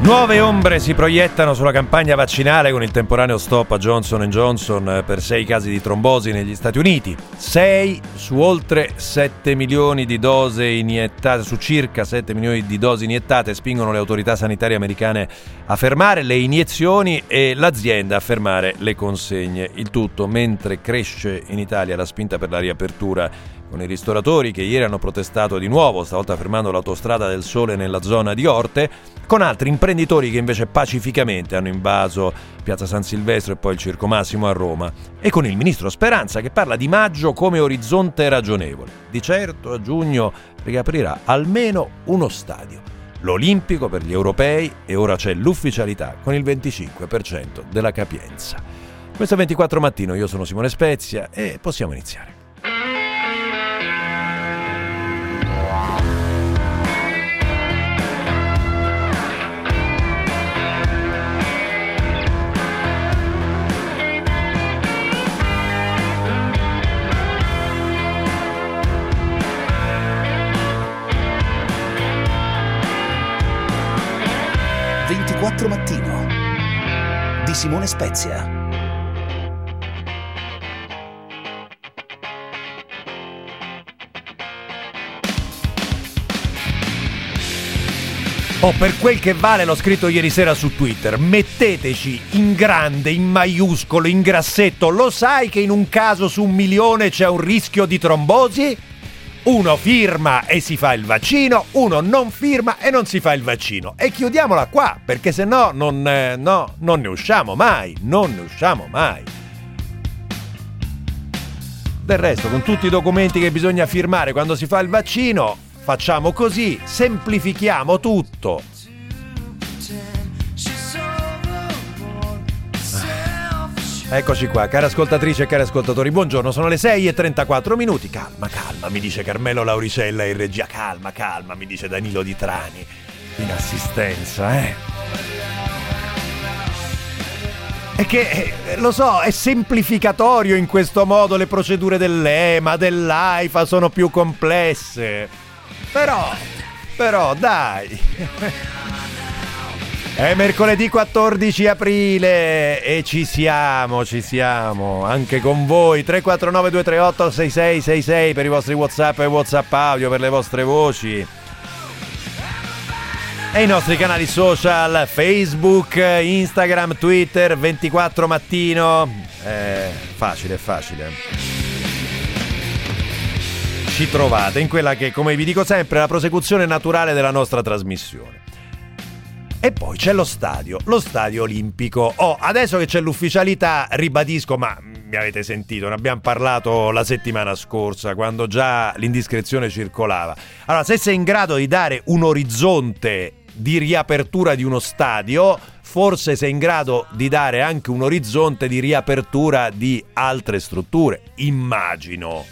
Nuove ombre si proiettano sulla campagna vaccinale con il temporaneo stop a Johnson Johnson per sei casi di trombosi negli Stati Uniti. 6 su oltre 7 milioni di dosi iniettate, su circa 7 milioni di dosi iniettate, spingono le autorità sanitarie americane a fermare le iniezioni e l'azienda a fermare le consegne. Il tutto mentre cresce in Italia la spinta per la riapertura con i ristoratori che ieri hanno protestato di nuovo, stavolta fermando l'autostrada del Sole nella zona di Orte, con altri imprenditori che invece pacificamente hanno invaso Piazza San Silvestro e poi il Circo Massimo a Roma, e con il ministro Speranza che parla di maggio come orizzonte ragionevole. Di certo a giugno riaprirà almeno uno stadio. L'Olimpico per gli europei e ora c'è l'ufficialità con il 25% della capienza. Questo è 24 mattino, io sono Simone Spezia e possiamo iniziare. 24 Mattino di Simone Spezia. Oh, per quel che vale l'ho scritto ieri sera su Twitter. Metteteci in grande, in maiuscolo, in grassetto. Lo sai che in un caso su un milione c'è un rischio di trombosi? Uno firma e si fa il vaccino, uno non firma e non si fa il vaccino. E chiudiamola qua, perché se no eh, no, non ne usciamo mai, non ne usciamo mai. Del resto, con tutti i documenti che bisogna firmare quando si fa il vaccino, facciamo così, semplifichiamo tutto. Eccoci qua, care ascoltatrici e cari ascoltatori, buongiorno, sono le 6 e 34 minuti. Calma, calma, mi dice Carmelo Lauricella in regia. Calma, calma, mi dice Danilo Di Trani in assistenza, eh. È che, eh, lo so, è semplificatorio in questo modo, le procedure dell'EMA, dell'AIFA sono più complesse. Però, però, dai. È mercoledì 14 aprile e ci siamo, ci siamo, anche con voi. 349 238 6666 per i vostri WhatsApp e WhatsApp audio, per le vostre voci. E i nostri canali social, Facebook, Instagram, Twitter, 24 mattino. Eh, facile, facile. Ci trovate in quella che, come vi dico sempre, è la prosecuzione naturale della nostra trasmissione. E poi c'è lo stadio, lo stadio olimpico. Oh, adesso che c'è l'ufficialità, ribadisco, ma mi avete sentito, ne abbiamo parlato la settimana scorsa, quando già l'indiscrezione circolava. Allora, se sei in grado di dare un orizzonte di riapertura di uno stadio, forse sei in grado di dare anche un orizzonte di riapertura di altre strutture. Immagino.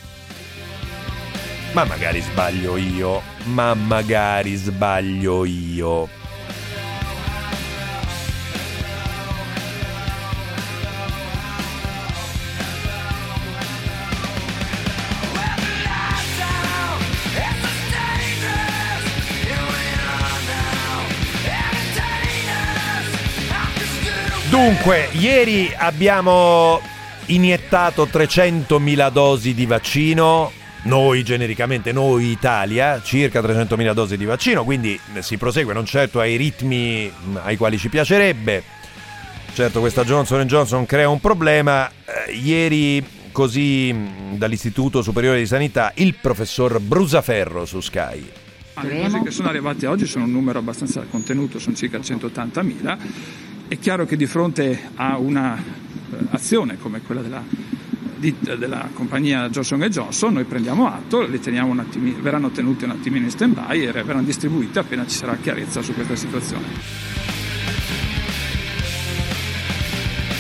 Ma magari sbaglio io, ma magari sbaglio io. Dunque, ieri abbiamo iniettato 300.000 dosi di vaccino, noi genericamente, noi Italia, circa 300.000 dosi di vaccino, quindi si prosegue non certo ai ritmi ai quali ci piacerebbe. Certo questa Johnson Johnson crea un problema. Eh, ieri così dall'Istituto Superiore di Sanità il professor Brusaferro su Sky. Le cose che sono arrivate oggi sono un numero abbastanza contenuto, sono circa 180.000 è chiaro che di fronte a un'azione eh, come quella della, di, della, compagnia Johnson Johnson noi prendiamo atto, attimino, verranno tenute un attimino in stand-by e verranno distribuite appena ci sarà chiarezza su questa situazione.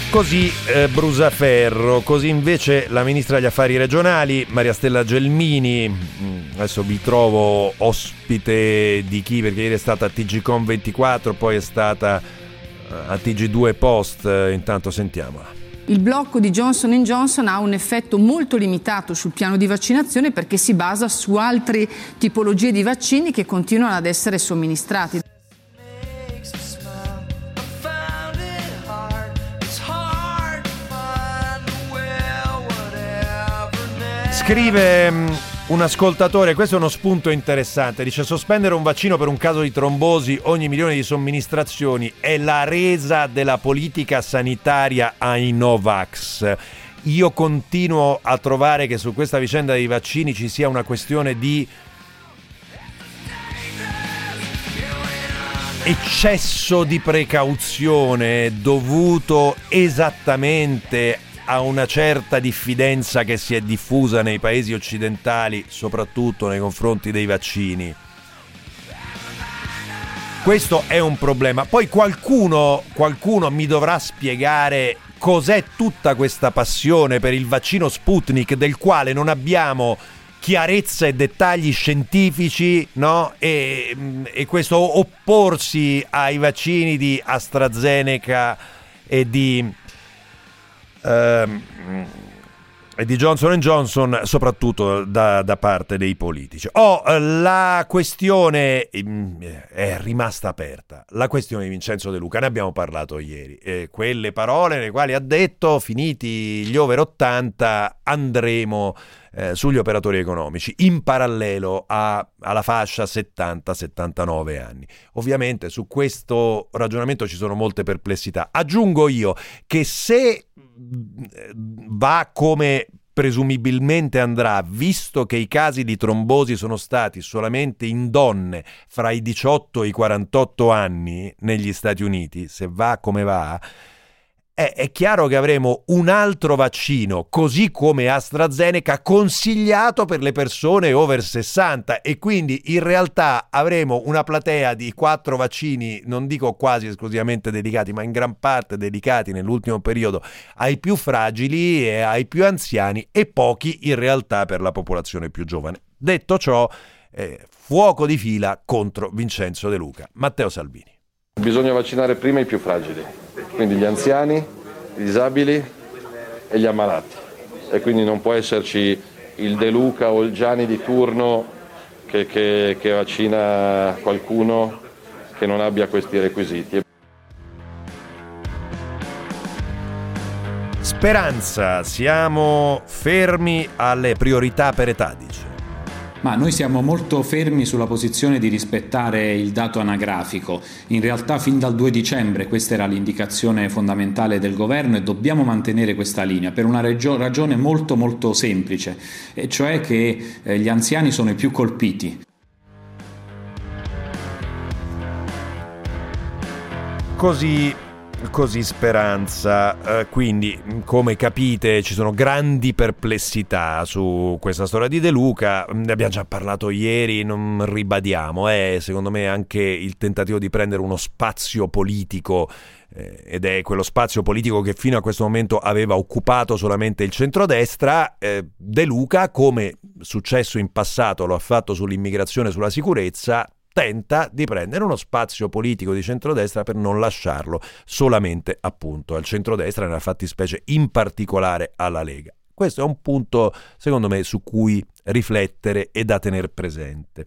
Così eh, Brusaferro, così invece la ministra degli affari regionali Maria Stella Gelmini, mm, adesso vi trovo ospite di chi perché ieri è stata a TGCOM 24, poi è stata eh, a TG2 Post, eh, intanto sentiamola. Il blocco di Johnson Johnson ha un effetto molto limitato sul piano di vaccinazione perché si basa su altre tipologie di vaccini che continuano ad essere somministrati. Scrive mm, un ascoltatore, questo è uno spunto interessante, dice sospendere un vaccino per un caso di trombosi ogni milione di somministrazioni è la resa della politica sanitaria ai Novax. Io continuo a trovare che su questa vicenda dei vaccini ci sia una questione di eccesso di precauzione dovuto esattamente a una certa diffidenza che si è diffusa nei paesi occidentali, soprattutto nei confronti dei vaccini. Questo è un problema. Poi qualcuno, qualcuno mi dovrà spiegare cos'è tutta questa passione per il vaccino Sputnik del quale non abbiamo chiarezza e dettagli scientifici, no? E, e questo opporsi ai vaccini di AstraZeneca e di e di Johnson Johnson, soprattutto da, da parte dei politici. Oh, la questione mm, è rimasta aperta. La questione di Vincenzo De Luca, ne abbiamo parlato ieri. Eh, quelle parole nelle quali ha detto, finiti gli over 80, andremo eh, sugli operatori economici, in parallelo a, alla fascia 70-79 anni. Ovviamente su questo ragionamento ci sono molte perplessità. Aggiungo io che se va come presumibilmente andrà, visto che i casi di trombosi sono stati solamente in donne fra i 18 e i 48 anni negli Stati Uniti, se va come va, è, è, chiaro che avremo un altro vaccino, così come AstraZeneca, consigliato per le persone over 60 e quindi in realtà avremo una platea di quattro vaccini, non dico quasi esclusivamente dedicati, ma in gran parte dedicati nell'ultimo periodo ai più fragili e ai più anziani e pochi in realtà per la popolazione più giovane. Detto ciò, eh, fuoco di fila contro Vincenzo De Luca. Matteo Salvini. Bisogna vaccinare prima i più fragili, quindi gli anziani, i disabili e gli ammalati. E quindi non può esserci il De Luca o il Gianni di turno che, che, che vaccina qualcuno che non abbia questi requisiti. Speranza, siamo fermi alle priorità per età, dice ma noi siamo molto fermi sulla posizione di rispettare il dato anagrafico. In realtà fin dal 2 dicembre questa era l'indicazione fondamentale del governo e dobbiamo mantenere questa linea per una ragione molto molto semplice, e cioè che eh, gli anziani sono i più colpiti. Così così speranza. Uh, quindi, come capite, ci sono grandi perplessità su questa storia di De Luca. Ne abbiamo già parlato ieri, non ribadiamo. È secondo me anche il tentativo di prendere uno spazio politico eh, ed è quello spazio politico che fino a questo momento aveva occupato solamente il centrodestra. Eh, De Luca, come successo in passato, lo ha fatto sull'immigrazione e sulla sicurezza, tenta di prendere uno spazio politico di centrodestra per non lasciarlo solamente appunto al centrodestra, nella fattispecie in particolare alla Lega. Questo è un punto, secondo me, su cui riflettere e da tenere presente.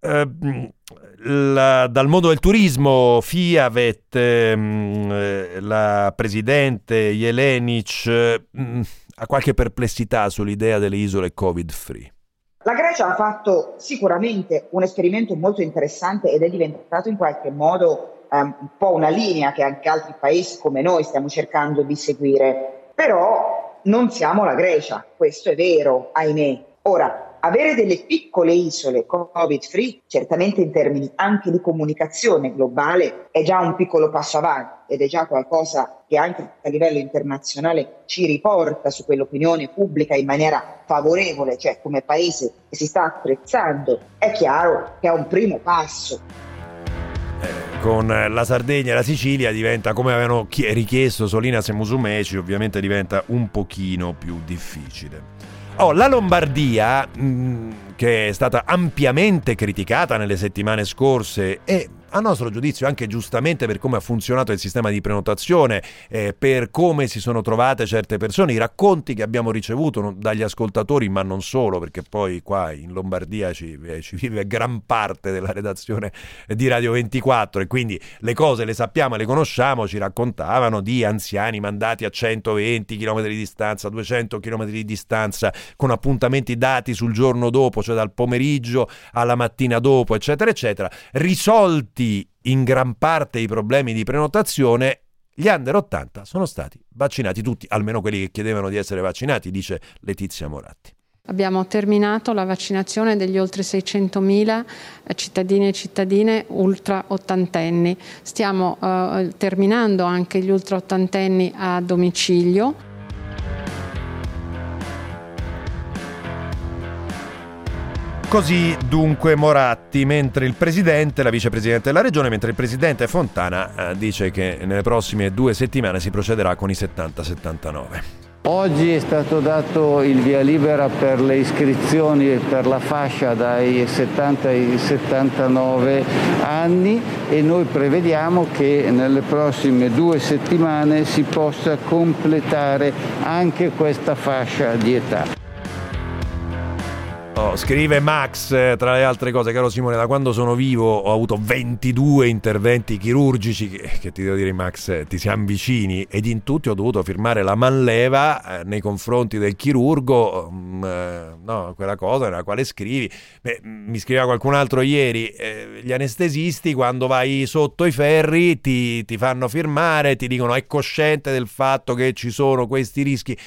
Uh, la, dal mondo del turismo, Fiavet, um, la presidente Jelenic, um, ha qualche perplessità sull'idea delle isole covid-free. La Grecia ha fatto sicuramente un esperimento molto interessante ed è diventato in qualche modo um, un po' una linea che anche altri paesi come noi stiamo cercando di seguire. Però non siamo la Grecia, questo è vero, ahimè. Ora, avere delle piccole isole covid free, certamente in termini anche di comunicazione globale, è già un piccolo passo avanti ed è già qualcosa che anche a livello internazionale ci riporta su quell'opinione pubblica in maniera favorevole, cioè come paese che si sta apprezzando. È chiaro che è un primo passo con la Sardegna e la Sicilia diventa, come avevano richiesto Solinas e Musumeci, ovviamente diventa un pochino più difficile. Oh, la Lombardia, mh, mm, che è stata ampiamente criticata nelle settimane scorse e a nostro giudizio anche giustamente per come ha funzionato il sistema di prenotazione, eh, per come si sono trovate certe persone, i racconti che abbiamo ricevuto dagli ascoltatori, ma non solo, perché poi qua in Lombardia ci, eh, ci vive gran parte della redazione di Radio 24 e quindi le cose le sappiamo e le conosciamo, ci raccontavano di anziani mandati a 120 km di distanza, 200 km di distanza, con appuntamenti dati sul giorno dopo, cioè dal pomeriggio alla mattina dopo, eccetera, eccetera, risolti in gran parte i problemi di prenotazione gli under 80 sono stati vaccinati tutti, almeno quelli che chiedevano di essere vaccinati, dice Letizia Moratti. Abbiamo terminato la vaccinazione degli oltre 600.000 eh, cittadini e cittadine ultra ottantenni. Stiamo eh, terminando anche gli ultra ottantenni a domicilio. Così dunque Moratti, mentre il presidente, la vicepresidente della regione, mentre il presidente Fontana eh, dice che nelle prossime due settimane si procederà con i 70-79. Oggi è stato dato il via libera per le iscrizioni per la fascia dai 70 ai 79 anni e noi prevediamo che nelle prossime due settimane si possa completare anche questa fascia di età. Oh, scrive Max, eh, tra le altre cose, caro Simone, da quando sono vivo ho avuto 22 interventi chirurgici che, che ti devo dire Max, eh, ti siamo vicini ed in tutti ho dovuto firmare la manleva eh, nei confronti del chirurgo, mm, eh, no, quella cosa nella quale scrivi. Beh, mi scriveva qualcun altro ieri, eh, gli anestesisti quando vai sotto i ferri ti, ti fanno firmare, ti dicono è cosciente del fatto che ci sono questi rischi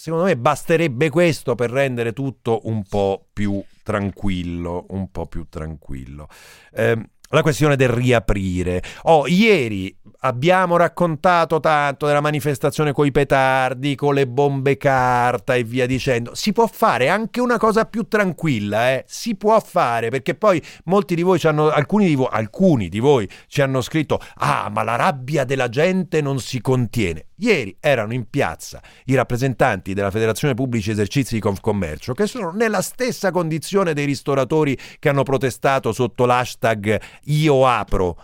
secondo me basterebbe questo per rendere tutto un po' più tranquillo, un po' più tranquillo. Eh, la questione del riaprire. Oh, ieri abbiamo raccontato tanto della manifestazione con i petardi, con le bombe carta e via dicendo. Si può fare anche una cosa più tranquilla, eh? Si può fare perché poi molti di voi ci hanno, alcuni di voi, alcuni di voi ci hanno scritto: Ah, ma la rabbia della gente non si contiene. Ieri erano in piazza i rappresentanti della Federazione Pubblici Esercizi di Confcommercio, che sono nella stessa condizione dei ristoratori che hanno protestato sotto l'hashtag Io apro.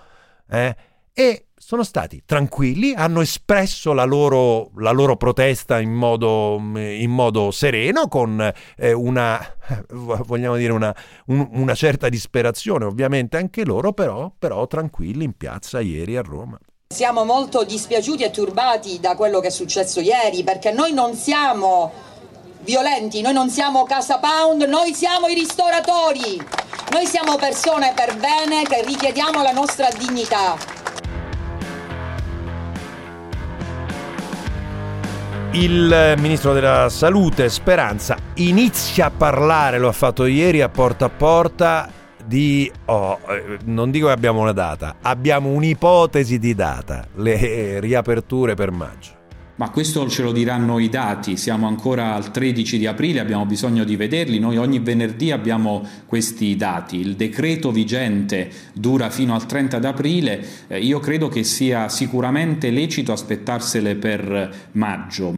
Eh? E sono stati tranquilli, hanno espresso la loro, la loro protesta in modo, in modo, sereno, con eh, una, vogliamo dire, una, un, una, certa disperazione, ovviamente anche loro, però, però tranquilli in piazza ieri a Roma. Siamo molto dispiaciuti e turbati da quello che è successo ieri, perché noi non siamo violenti, noi non siamo Casa Pound, noi siamo i ristoratori, noi siamo persone per bene che richiediamo la nostra dignità. Il ministro della salute Speranza inizia a parlare, lo ha fatto ieri a porta a porta, di... Oh, eh, non dico che abbiamo una data, abbiamo un'ipotesi di data, le riaperture per maggio. Ma questo ce lo diranno i dati, siamo ancora al 13 di aprile, abbiamo bisogno di vederli, noi ogni venerdì abbiamo questi dati, il decreto vigente dura fino al 30 d'aprile, eh, io credo che sia sicuramente lecito aspettarsele per maggio.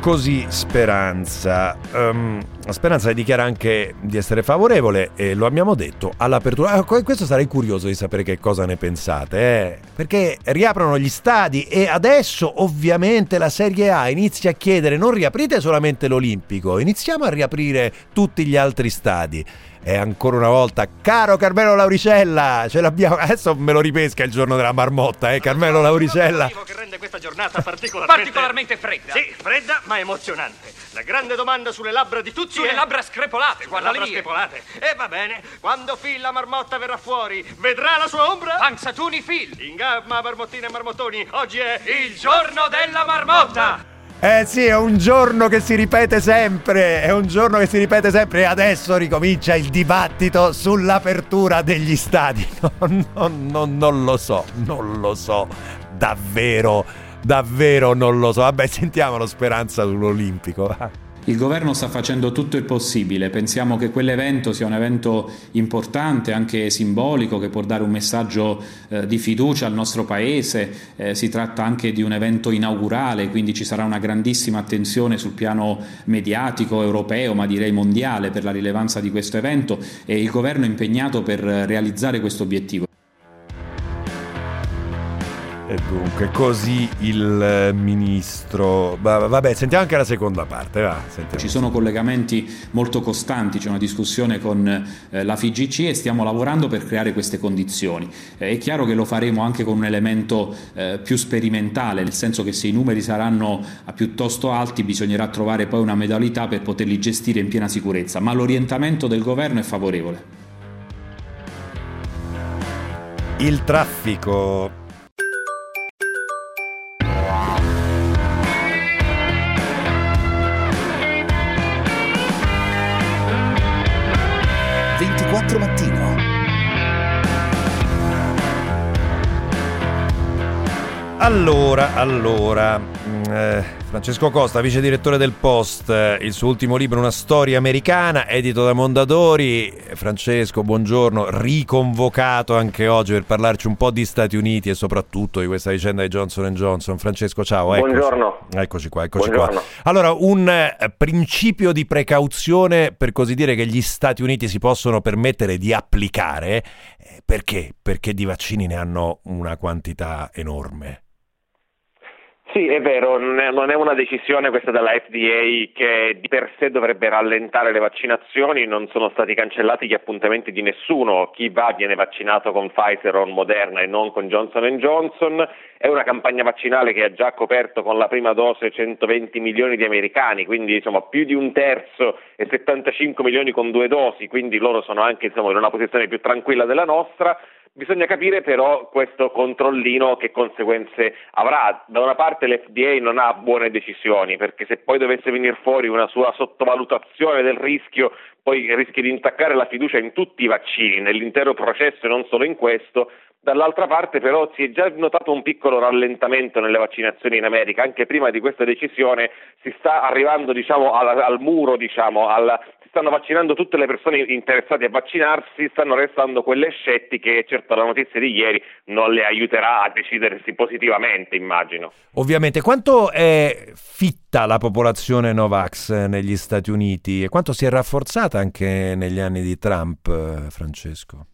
Così Speranza. Um, Speranza dichiara anche di essere favorevole, e lo abbiamo detto, all'apertura. Ah, questo sarei curioso di sapere che cosa ne pensate, eh? perché riaprono gli stadi e adesso ovviamente la Serie A inizia a chiedere non riaprite solamente l'Olimpico, iniziamo a riaprire tutti gli altri stadi. E ancora una volta, caro Carmelo Lauricella, ce l'abbiamo. Adesso me lo ripesca il giorno della marmotta, eh, Carmelo Lauricella. che rende questa giornata particolarmente... particolarmente fredda. Sì, fredda ma emozionante. La grande domanda sulle labbra di tutti Sulle è... labbra screpolate, Sulle guarda labbra lì. screpolate. E va bene, quando Phil la marmotta verrà fuori, vedrà la sua ombra? Panzatuni Phil. In gamma, marmottine e marmottoni, oggi è Il giorno della marmotta. Eh sì, è un giorno che si ripete sempre, è un giorno che si ripete sempre e adesso ricomincia il dibattito sull'apertura degli stadi. No, no, no, non lo so, non lo so, davvero, davvero non lo so. Vabbè, sentiamolo Speranza sull'Olimpico. Il governo sta facendo tutto il possibile, pensiamo che quell'evento sia un evento importante, anche simbolico, che può dare un messaggio eh, di fiducia al nostro Paese, eh, si tratta anche di un evento inaugurale, quindi ci sarà una grandissima attenzione sul piano mediatico europeo, ma direi mondiale per la rilevanza di questo evento. E il governo è impegnato per realizzare questo obiettivo. E dunque, così il eh, ministro. Vabbè, sentiamo anche la seconda parte. Va, Ci sono collegamenti molto costanti, c'è una discussione con eh, la FIGC e stiamo lavorando per creare queste condizioni. Eh, è chiaro che lo faremo anche con un elemento eh, più sperimentale, nel senso che se i numeri saranno piuttosto alti bisognerà trovare poi una modalità per poterli gestire in piena sicurezza, ma l'orientamento del governo è favorevole. Il traffico 24 mattino. Allora, allora, mm, eh, Francesco Costa, vice direttore del Post, il suo ultimo libro Una storia americana, edito da Mondadori. Francesco, buongiorno, riconvocato anche oggi per parlarci un po' di Stati Uniti e soprattutto di questa vicenda di Johnson Johnson. Francesco, ciao. Eccoci. Buongiorno. Eccoci qua, eccoci buongiorno. qua. Allora, un eh, principio di precauzione, per così dire, che gli Stati Uniti si possono permettere di applicare, eh, perché? Perché di vaccini ne hanno una quantità enorme. Sì, è vero, non è una decisione questa della FDA che di per sé dovrebbe rallentare le vaccinazioni, non sono stati cancellati gli appuntamenti di nessuno, chi va viene vaccinato con Pfizer o Moderna e non con Johnson Johnson, è una campagna vaccinale che ha già coperto con la prima dose 120 milioni di americani, quindi insomma, più di un terzo e 75 milioni con due dosi, quindi loro sono anche insomma, in una posizione più tranquilla della nostra. Bisogna capire però questo controllino che conseguenze avrà. Da una parte l'FDA non ha buone decisioni, perché se poi dovesse venire fuori una sua sottovalutazione del rischio, poi rischi di intaccare la fiducia in tutti i vaccini, nell'intero processo e non solo in questo. Dall'altra parte però si è già notato un piccolo rallentamento nelle vaccinazioni in America, anche prima di questa decisione si sta arrivando diciamo, al, al, muro, diciamo, al, si stanno vaccinando tutte le persone interessate a vaccinarsi, stanno restando quelle scettiche e certo la notizia di ieri non le aiuterà a decidersi positivamente, immagino. Ovviamente, quanto è fitta la popolazione Novax negli Stati Uniti e quanto si è rafforzata anche negli anni di Trump, eh, Francesco?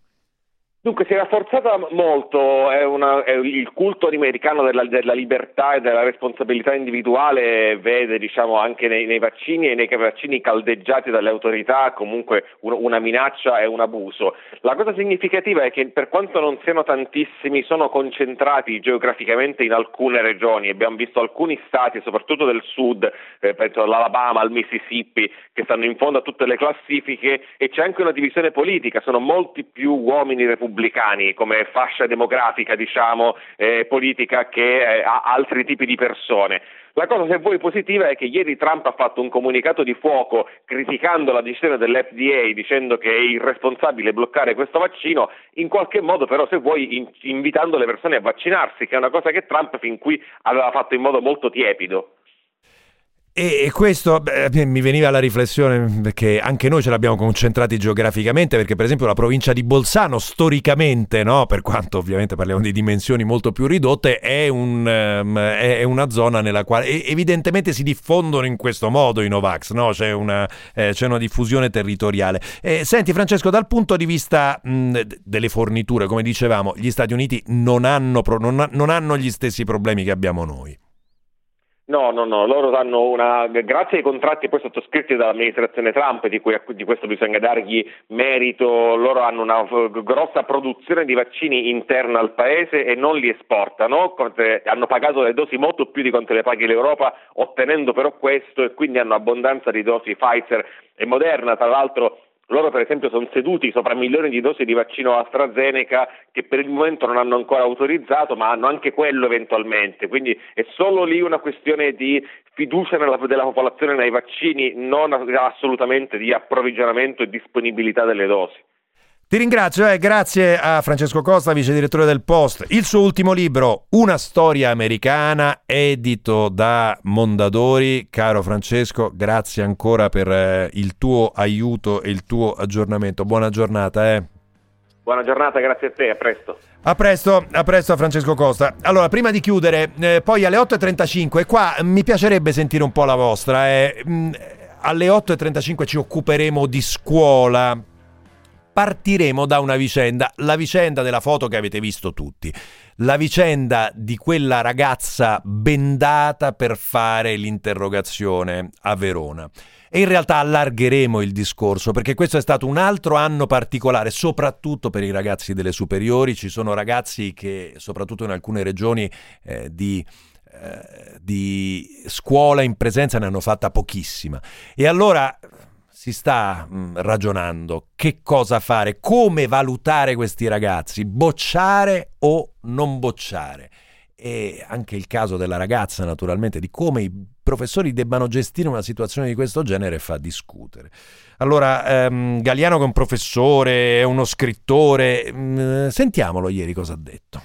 Dunque si è rafforzata molto, è una, è il culto americano della, della, libertà e della responsabilità individuale vede diciamo, anche nei, nei, vaccini e nei vaccini caldeggiati dalle autorità comunque un, una minaccia e un abuso. La cosa significativa è che per quanto non siano tantissimi sono concentrati geograficamente in alcune regioni, abbiamo visto alcuni stati, soprattutto del sud, eh, penso all'Alabama, al Mississippi, che stanno in fondo a tutte le classifiche e c'è anche una divisione politica, sono molti più uomini repubblicani repubblicani come fascia demografica, diciamo, eh, politica che eh, ha altri tipi di persone. La cosa, se vuoi, positiva è che ieri Trump ha fatto un comunicato di fuoco criticando la decisione dell'FDA dicendo che è irresponsabile bloccare questo vaccino, in qualche modo però, se vuoi, in- invitando le persone a vaccinarsi, che è una cosa che Trump fin qui aveva fatto in modo molto tiepido. E questo beh, mi veniva la riflessione perché anche noi ce l'abbiamo concentrati geograficamente, perché per esempio la provincia di Bolzano storicamente, no, per quanto ovviamente parliamo di dimensioni molto più ridotte, è, un, um, è una zona nella quale evidentemente si diffondono in questo modo i Novax, no? c'è, una, eh, c'è, una, diffusione territoriale. Eh, senti Francesco, dal punto di vista mh, delle forniture, come dicevamo, gli Stati Uniti non hanno, non, non hanno gli stessi problemi che abbiamo noi. No, no, no, loro hanno una, grazie ai contratti poi sottoscritti dall'amministrazione Trump, di cui di questo bisogna dargli merito, loro hanno una grossa produzione di vaccini interna al paese e non li esportano, hanno pagato le dosi molto più di quanto le paghi l'Europa, ottenendo però questo e quindi hanno abbondanza di dosi Pfizer e Moderna, tra l'altro loro per esempio sono seduti sopra milioni di dosi di vaccino AstraZeneca che per il momento non hanno ancora autorizzato, ma hanno anche quello eventualmente. Quindi è solo lì una questione di fiducia nella, della popolazione nei vaccini, non assolutamente di approvvigionamento e disponibilità delle dosi. Ti ringrazio, eh, grazie a Francesco Costa, vice direttore del Post. Il suo ultimo libro, Una storia americana, edito da Mondadori. Caro Francesco, grazie ancora per eh, il tuo aiuto e il tuo aggiornamento. Buona giornata. Eh. Buona giornata, grazie a te, a presto. A presto, a presto a Francesco Costa. Allora, prima di chiudere, eh, poi alle 8.35, qua mi piacerebbe sentire un po' la vostra. Eh. Mm, alle 8.35 ci occuperemo di scuola partiremo da una vicenda, la vicenda della foto che avete visto tutti, la vicenda di quella ragazza bendata per fare l'interrogazione a Verona. E in realtà allargheremo il discorso perché questo è stato un altro anno particolare, soprattutto per i ragazzi delle superiori. Ci sono ragazzi che, soprattutto in alcune regioni, eh, di eh, di scuola in presenza ne hanno fatta pochissima. E allora si sta mh, mm, ragionando che cosa fare, come valutare questi ragazzi, bocciare o non bocciare. E anche il caso della ragazza, naturalmente, di come i professori debbano gestire una situazione di questo genere fa discutere. Allora, ehm, Galliano che è un professore, è uno scrittore, mh, mm, sentiamolo ieri cosa ha detto.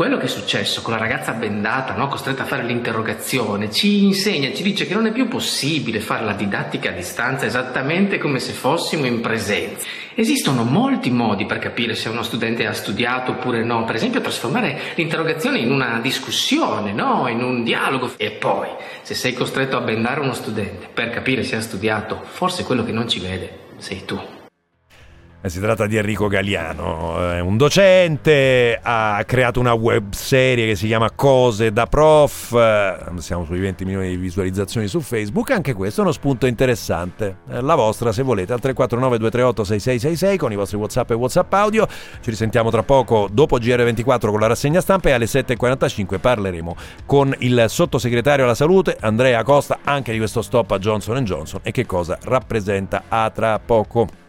Quello che è successo con la ragazza bendata, no, costretta a fare l'interrogazione, ci insegna, ci dice che non è più possibile fare la didattica a distanza esattamente come se fossimo in presenza. Esistono molti modi per capire se uno studente ha studiato oppure no, per esempio trasformare l'interrogazione in una discussione, no, in un dialogo. E poi, se sei costretto a bendare uno studente per capire se ha studiato, forse quello che non ci vede sei tu. Eh, si tratta di Enrico Galiano, è un docente, ha creato una web serie che si chiama Cose da Prof, eh, siamo sui 20 milioni di visualizzazioni su Facebook, anche questo è uno spunto interessante. Eh, la vostra se volete al 349 238 6666 con i vostri Whatsapp e Whatsapp audio. Ci risentiamo tra poco dopo GR24 con la rassegna stampa e alle 7.45 parleremo con il sottosegretario alla salute Andrea Costa anche di questo stop a Johnson Johnson e che cosa rappresenta a tra poco.